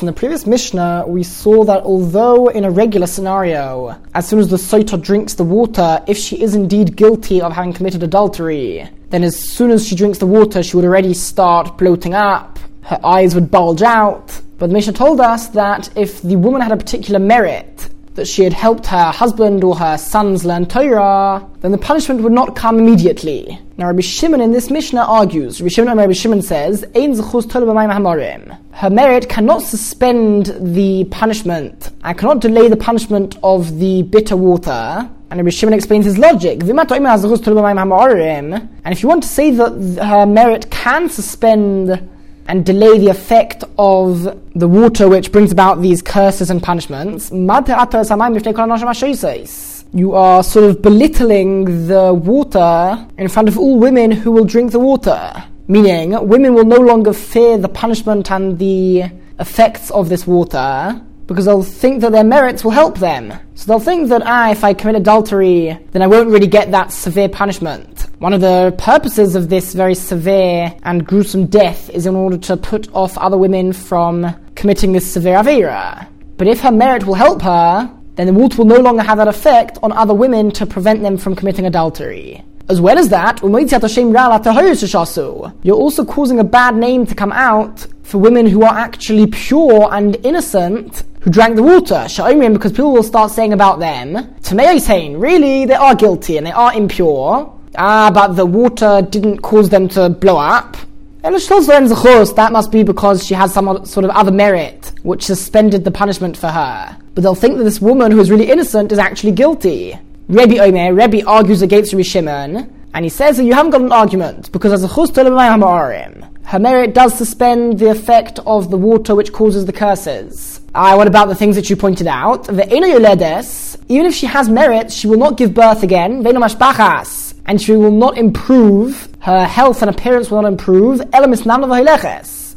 In the previous Mishnah, we saw that although in a regular scenario, as soon as the Soita drinks the water, if she is indeed guilty of having committed adultery, then as soon as she drinks the water, she would already start bloating up, her eyes would bulge out. But the Mishnah told us that if the woman had a particular merit, that she had helped her husband or her sons learn Torah, then the punishment would not come immediately. Now Rabbi Shimon in this Mishnah argues, Rabbi Shimon, Rabbi Shimon says, her merit cannot suspend the punishment and cannot delay the punishment of the bitter water. And Rabbi Shimon explains his logic. And if you want to say that her merit can suspend and delay the effect of the water which brings about these curses and punishments, you are sort of belittling the water in front of all women who will drink the water. Meaning, women will no longer fear the punishment and the effects of this water because they'll think that their merits will help them. So they'll think that, ah, if I commit adultery, then I won't really get that severe punishment. One of the purposes of this very severe and gruesome death is in order to put off other women from committing this severe avera. But if her merit will help her, then the water will no longer have that effect on other women to prevent them from committing adultery. As well as that, you're also causing a bad name to come out for women who are actually pure and innocent who drank the water. Because people will start saying about them, really, they are guilty and they are impure. Ah, but the water didn't cause them to blow up. And that must be because she has some sort of other merit which suspended the punishment for her. But they'll think that this woman who is really innocent is actually guilty. Rebbe Omer, Rebbe argues against Rabbi Shimon, and he says that you haven't got an argument because as a chus her merit does suspend the effect of the water which causes the curses. Ah, what about the things that you pointed out? The even if she has merit, she will not give birth again. And she will not improve. Her health and appearance will not improve.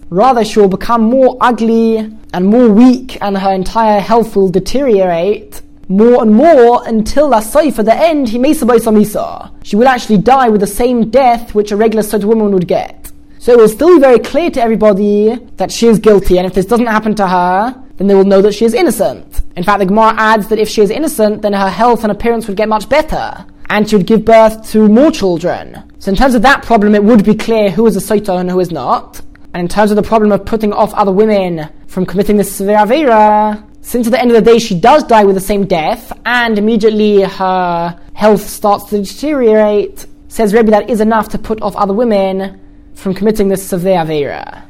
Rather, she will become more ugly and more weak, and her entire health will deteriorate more and more until la for the end, he may samisa. She will actually die with the same death which a regular sort woman would get. So it will still be very clear to everybody that she is guilty, and if this doesn't happen to her, then they will know that she is innocent. In fact, the Gemara adds that if she is innocent, then her health and appearance would get much better, and she would give birth to more children. So in terms of that problem, it would be clear who is a soita and who is not. And in terms of the problem of putting off other women from committing this severe avera, since at the end of the day she does die with the same death, and immediately her health starts to deteriorate, says Rebbe that is enough to put off other women from committing this severe avera.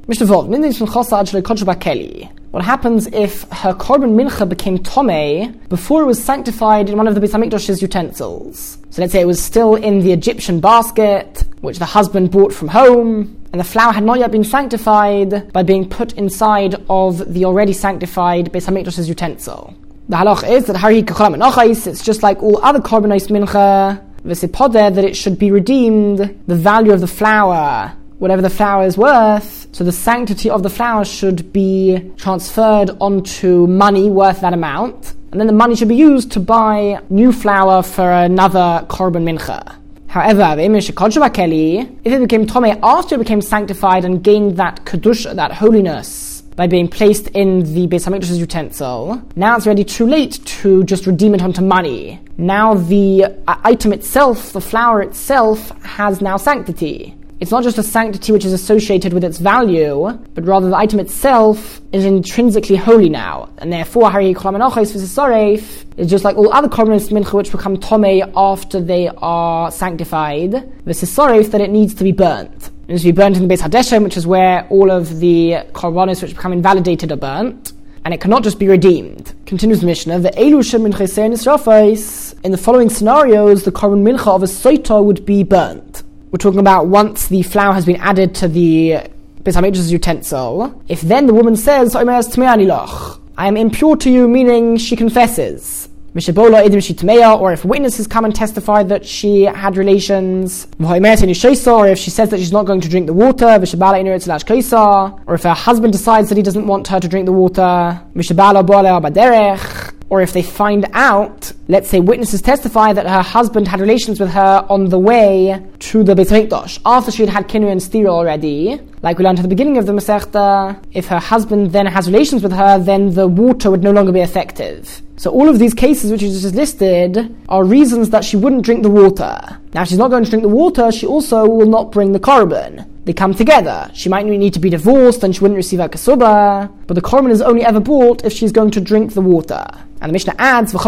What happens if her korban mincha became tome before it was sanctified in one of the Hamikdash's utensils? So let's say it was still in the Egyptian basket, which the husband brought from home, and the flour had not yet been sanctified by being put inside of the already sanctified Beis Hamikdash's utensil. The halach is that hari it's just like all other korbanos mincha, that it should be redeemed, the value of the flour whatever the flour is worth, so the sanctity of the flour should be transferred onto money worth that amount, and then the money should be used to buy new flour for another korban mincha. However, if it became tome after it became sanctified and gained that kedusha, that holiness, by being placed in the Beis Hamikdash's utensil, now it's already too late to just redeem it onto money. Now the uh, item itself, the flour itself, has now sanctity. It's not just a sanctity which is associated with its value, but rather the item itself is intrinsically holy now, and therefore Hari Kolamanochos V'Sisaref is just like all other korbanos mincha which become tome after they are sanctified. V'Sisaref that it needs to be burnt. It needs to be burnt in the Beis Hadeshen, which is where all of the korbanos which become invalidated are burnt and it cannot just be redeemed. Continues the Mishnah, the Elusha Mincha In the following scenarios, the korban mincha of a soita would be burnt. We're talking about once the flour has been added to the Beis utensil. If then the woman says, I am impure to you, meaning she confesses. Or if witnesses come and testify that she had relations, or if she says that she's not going to drink the water, or if her husband decides that he doesn't want her to drink the water, or if they find out, let's say witnesses testify that her husband had relations with her on the way to the Beit Hamikdash, after she had had kinu and stira already, Like we learned at the beginning of the Masechta, if her husband then has relations with her, then the water would no longer be effective. So all of these cases which you just listed are reasons that she wouldn't drink the water. Now, she's not going to drink the water, she also will not bring the korban. They come together. She might need to be divorced and she wouldn't receive her kasuba, but the korban is only ever bought if she's going to drink the water. And the Mishnah adds, any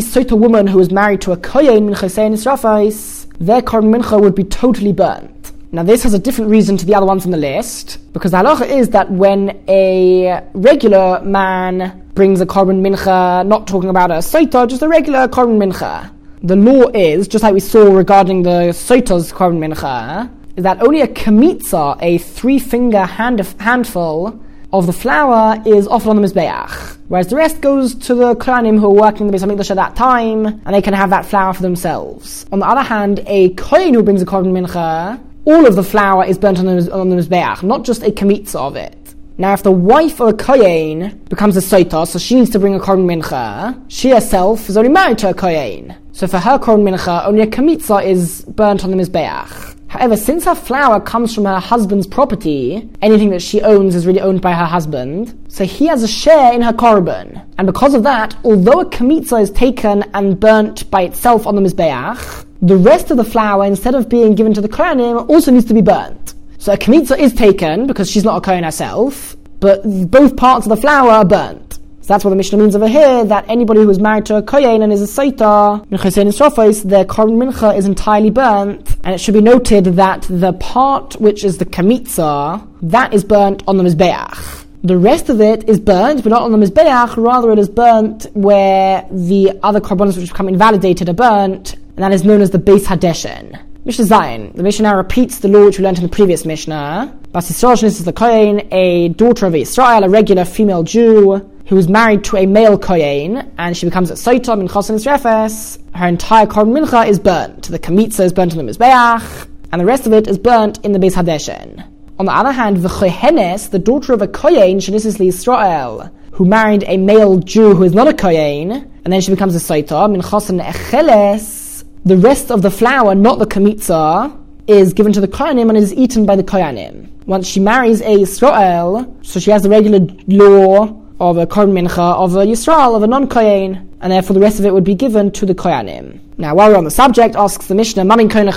Sota woman who is married to a Kohen min Israfais, their korban mincha would be totally burnt. Now this has a different reason to the other ones on the list, because the halacha is that when a regular man brings a korban mincha, not talking about a soita, just a regular korban mincha. The law is, just like we saw regarding the soita's korban mincha, is that only a kamitza, a three finger hand, handful of the flour, is offered on the Mizbeach. Whereas the rest goes to the Kohanim who are working in the HaMikdash at that time, and they can have that flour for themselves. On the other hand, a Kohen who brings a korban mincha, all of the flour is burnt on the, on the Mizbeach, not just a kamitza of it. Now, if the wife of a Kohen becomes a Soita, so she needs to bring a Korban Mincha, she herself is only married to a Kohen. So for her Korban Mincha, only a Kamitza is burnt on the Mizbeach. However, since her flour comes from her husband's property, anything that she owns is really owned by her husband, so he has a share in her korban. And because of that, although a kamitza is taken and burnt by itself on the mizbeach, the rest of the flour, instead of being given to the kohanim, also needs to be burnt. So a kamitza is taken because she's not a kohen herself, but both parts of the flour are burnt. So that's what the Mishnah means over here, that anybody who is married to a kohen and is a saita, their korban mincha is entirely burnt, and it should be noted that the part which is the kamitza, that is burnt on the mizbeach. The rest of it is burnt, but not on the mizbeach. Rather, it is burnt where the other korbanos which become invalidated are burnt, and that is known as the Beis Hadeshen. Mishnah Zion. The Mishnah repeats the law which we learned in the previous Mishnah. Bas Yisrael is the Kohen, a daughter of Israel, a regular female Jew, who is married to a male Kohen, and she becomes a Soitom in Chosin Refes. Her entire Korban Mincha is burnt. The Kamitza is burnt in the Mizbeach, and the rest of it is burnt in the Beis Hadeshen. On the other hand, the Chohenes, the daughter of a Kohen, Shanisis Israel, who married a male Jew who is not a Kohen, and then she becomes a Soitom in Chosin Echeles, the rest of the flour, not the kamitza, is given to the kohanim and is eaten by the kohanim. Once she marries a Yisrael, so she has the regular law of a korban mincha of a Yisrael, of a non-kohen, and therefore the rest of it would be given to the kohanim. Now, while we're on the subject, asks the Mishnah, Mamin kohen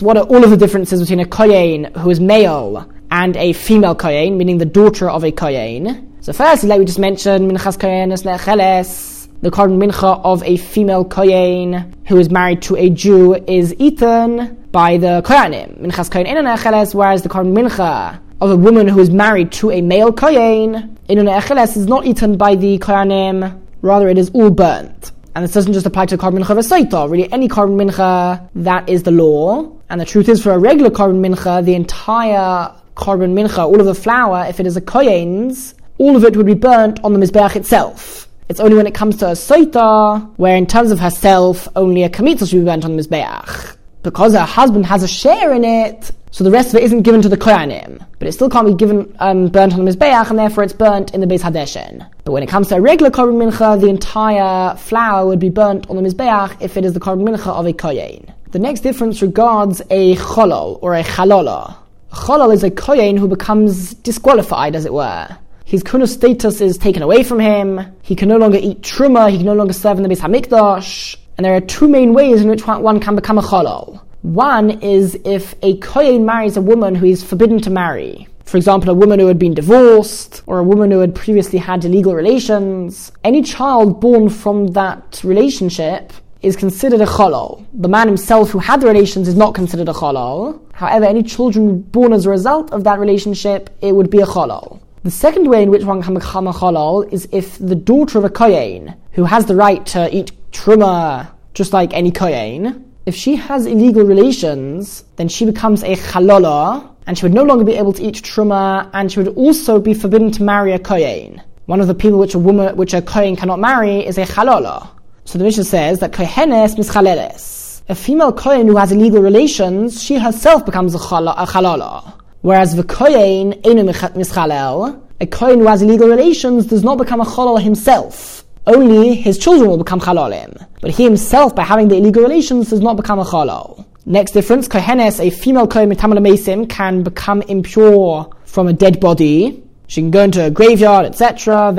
what are all of the differences between a kohen who is male and a female kohen, meaning the daughter of a kohen? So first, like we just mentioned, minchas kohenes ne'cheles, the korban mincha of a female kohen who is married to a Jew is eaten by the kohanim. Minchas kohen echeles, whereas the korban mincha of a woman who is married to a male kohen inun echeles is not eaten by the kohanim. Rather, it is all burnt. And this doesn't just apply to korban mincha v'saita. Really, any korban mincha, that is the law. And the truth is, for a regular korban mincha, the entire korban mincha, all of the flour, if it is a kohen's, all of it would be burnt on the mizbeach itself. It's only when it comes to a soita, where in terms of herself, only a kamitza should be burnt on the Mizbeach. Because her husband has a share in it, so the rest of it isn't given to the Kohanim. But it still can't be given, um, burnt on the Mizbeach, and therefore it's burnt in the Beis Hadeshen. But when it comes to a regular Korban Mincha, the entire flour would be burnt on the Mizbeach if it is the Korban Mincha of a Kohen. The next difference regards a Cholol, or a Chalola. A Cholol is a Kohen who becomes disqualified, as it were. His kuna status is taken away from him. He can no longer eat truma. He can no longer serve in the Beis Hamikdash. And there are two main ways in which one can become a cholol. One is if a kohen marries a woman who is forbidden to marry. For example, a woman who had been divorced, or a woman who had previously had illegal relations. Any child born from that relationship is considered a cholol. The man himself who had the relations is not considered a cholol. However, any children born as a result of that relationship, it would be a cholol. The second way in which one can become a halal is if the daughter of a kohen, who has the right to eat truma just like any kohen, if she has illegal relations, then she becomes a halala, and she would no longer be able to eat truma, and she would also be forbidden to marry a kohen. One of the people which a woman, which a kohen cannot marry, is a halala. So the Mishnah says that kohenes mischaleles. A female kohen who has illegal relations, she herself becomes a, halala. Whereas the kohen enu mischalel, a kohen who has illegal relations does not become a chalal himself. Only his children will become chalalim. But he himself, by having the illegal relations, does not become a chalal. Next difference, kohenes, a female kohen mesim, can become impure from a dead body. She can go into a graveyard, etc.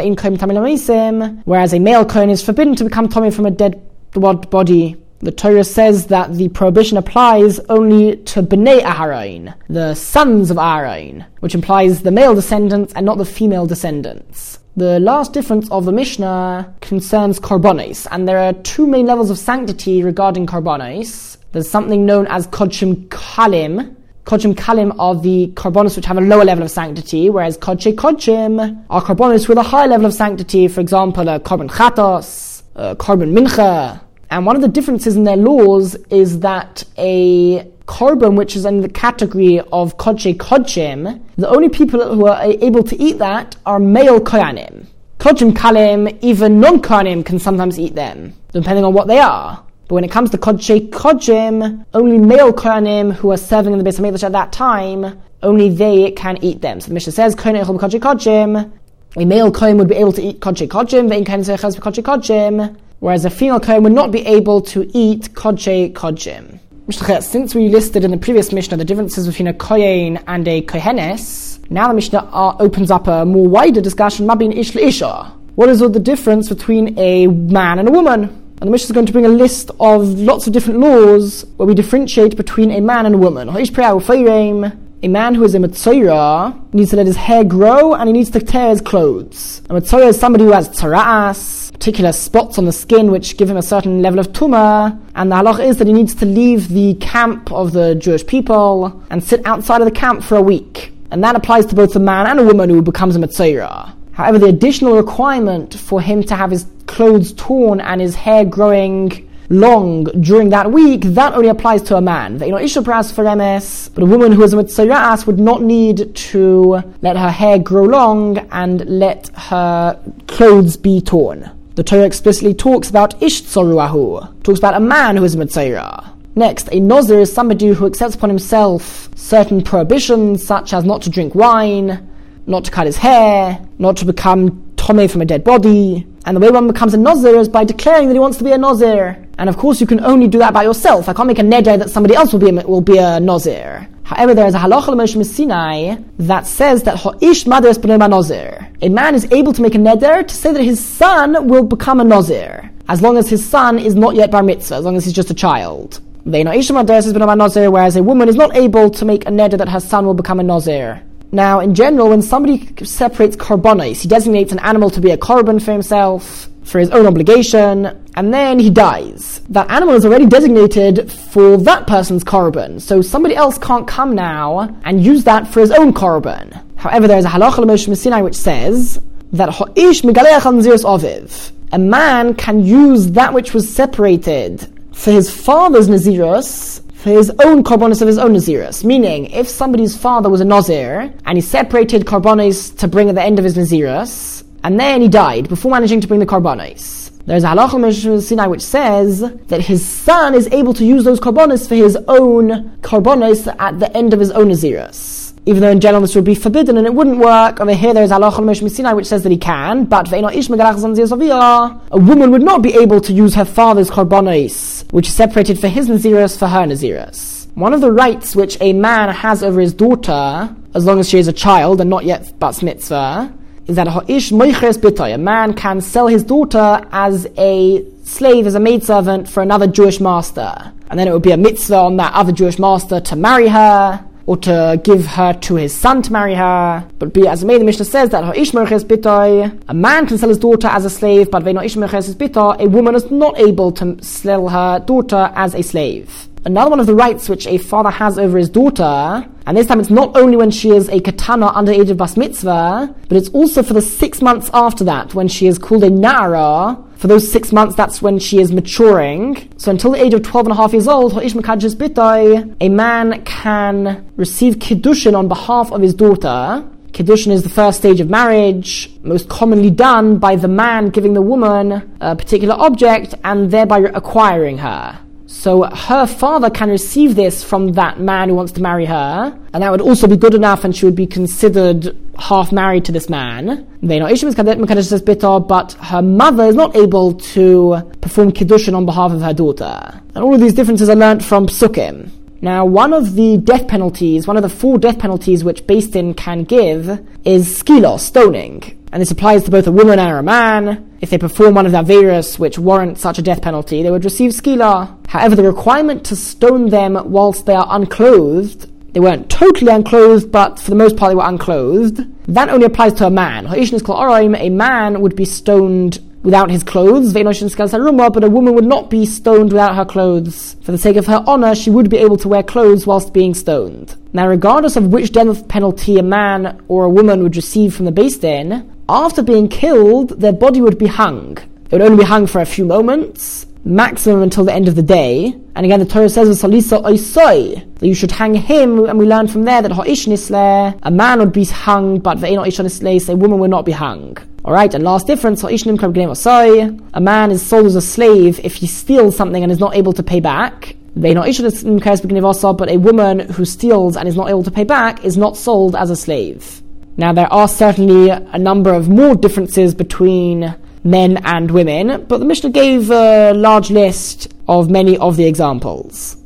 Whereas a male kohen is forbidden to become tommy from a dead body. The Torah says that the prohibition applies only to Bnei Aharon, the sons of Aaron, which implies the male descendants and not the female descendants. The last difference of the Mishnah concerns korbanos, and there are two main levels of sanctity regarding korbanos. There's something known as kodshim kalim. Kodshim kalim are the korbanos which have a lower level of sanctity, whereas kodshe kodshim are korbanos with a high level of sanctity. For example, a korban chatos, a korban mincha, and one of the differences in their laws is that a korban, which is in the category of kodshim, the only people who are able to eat that are male koyanim. Kodshim kalim, even non-koyanim can sometimes eat them, depending on what they are. But when it comes to kodshim, only male koyanim who are serving in the base of at that time, only they can eat them. So the Mishnah says, kodshe kodshim, a male kohen would be able to eat kodshe kodshim, ve'in kohen kodshim, whereas a female kohen would not be able to eat kodshe kodshim. Since we listed in the previous Mishnah the differences between a kohen and a kohenes, now the Mishnah uh, opens up a more wider discussion. What is the difference between a man and a woman? And the Mishnah is going to bring a list of lots of different laws where we differentiate between a man and a woman. A man who is a Mitzayra needs to let his hair grow and he needs to tear his clothes. A Mitzayra is somebody who has tzara'as, particular spots on the skin which give him a certain level of tumah, and the halach is that he needs to leave the camp of the Jewish people and sit outside of the camp for a week. And that applies to both a man and a woman who becomes a Mitzayra. However, the additional requirement for him to have his clothes torn and his hair growing long during that week, that only applies to a man. That, you know, Ishapras for MS, But a woman who is a mitzayas would not need to let her hair grow long and let her clothes be torn. The Torah explicitly talks about ish tzoruahu, talks about a man who is a mitzayah. Next, a nozir is somebody who accepts upon himself certain prohibitions, such as not to drink wine, not to cut his hair, not to become tome from a dead body. And the way one becomes a nozir is by declaring that he wants to be a nozir. And of course, you can only do that by yourself. I can't make a neder that somebody else will be a, will be a nozir. However, there is a halacha l'Moshe Sinai that says that ha'ish madres nozir. A man is able to make a neder to say that his son will become a nozir, as long as his son is not yet bar mitzvah, as long as he's just a child. Whereas a woman is not able to make a neder that her son will become a nozir. Now, in general, when somebody separates korbanos, he designates an animal to be a korban for himself, for his own obligation, and then he dies. That animal is already designated for that person's korban, so somebody else can't come now and use that for his own korban. However, there is a halacha l'Moshe Sinai which says that megaleach oviv. A man can use that which was separated for his father's nazirus for his own korbanos of his own Naziris. Meaning, if somebody's father was a Nazir, and he separated korbanos to bring at the end of his Naziris, and then he died before managing to bring the korbanos. There's a halacha Sinai which says that his son is able to use those korbanos for his own korbanos at the end of his own Naziris even though in general this would be forbidden and it wouldn't work. Over here there is Allah Sinai which says that he can, but a woman would not be able to use her father's korbanos, which is separated for his Naziris for her Naziris. One of the rights which a man has over his daughter, as long as she is a child and not yet bat mitzvah, is that a man can sell his daughter as a slave, as a maidservant for another Jewish master. And then it would be a mitzvah on that other Jewish master to marry her, or to give her to his son to marry her. But be as the Mishnah says that a man can sell his daughter as a slave, but a woman is not able to sell her daughter as a slave. Another one of the rights which a father has over his daughter, and this time it's not only when she is a katana under age of bas mitzvah, but it's also for the six months after that when she is called a nara, for those six months, that's when she is maturing. So until the age of 12 and a half years old, a man can receive kiddushin on behalf of his daughter. Kiddushin is the first stage of marriage, most commonly done by the man giving the woman a particular object and thereby acquiring her. So her father can receive this from that man who wants to marry her, and that would also be good enough, and she would be considered half married to this man. They not Ishmael Mekadesh bitter, but her mother is not able to perform kiddushin on behalf of her daughter. And all of these differences are learnt from psukim. Now, one of the death penalties, one of the four death penalties which Beis Din can give is skilo, stoning. And this applies to both a woman and a man. If they perform one of the Averas which warrant such a death penalty, they would receive skila. However, the requirement to stone them whilst they are unclothed they weren't totally unclothed, but for the most part they were unclothed. That only applies to a man. A man would be stoned without his clothes, but a woman would not be stoned without her clothes. For the sake of her honor, she would be able to wear clothes whilst being stoned. Now, regardless of which death penalty a man or a woman would receive from the Beis Din, after being killed, their body would be hung. It would only be hung for a few moments, maximum until the end of the day. And again, the Torah says, "Salisa oisoi," that you should hang him, and we learn from there that ha'ish nisle, a man would be hung, but ve'ino ish nisle, a woman would not be hung. Alright, and last difference, a man is sold as a slave if he steals something and is not able to pay back. But a woman who steals and is not able to pay back is not sold as a slave. Now, there are certainly a number of more differences between men and women, but the Mishnah gave a large list of many of the examples.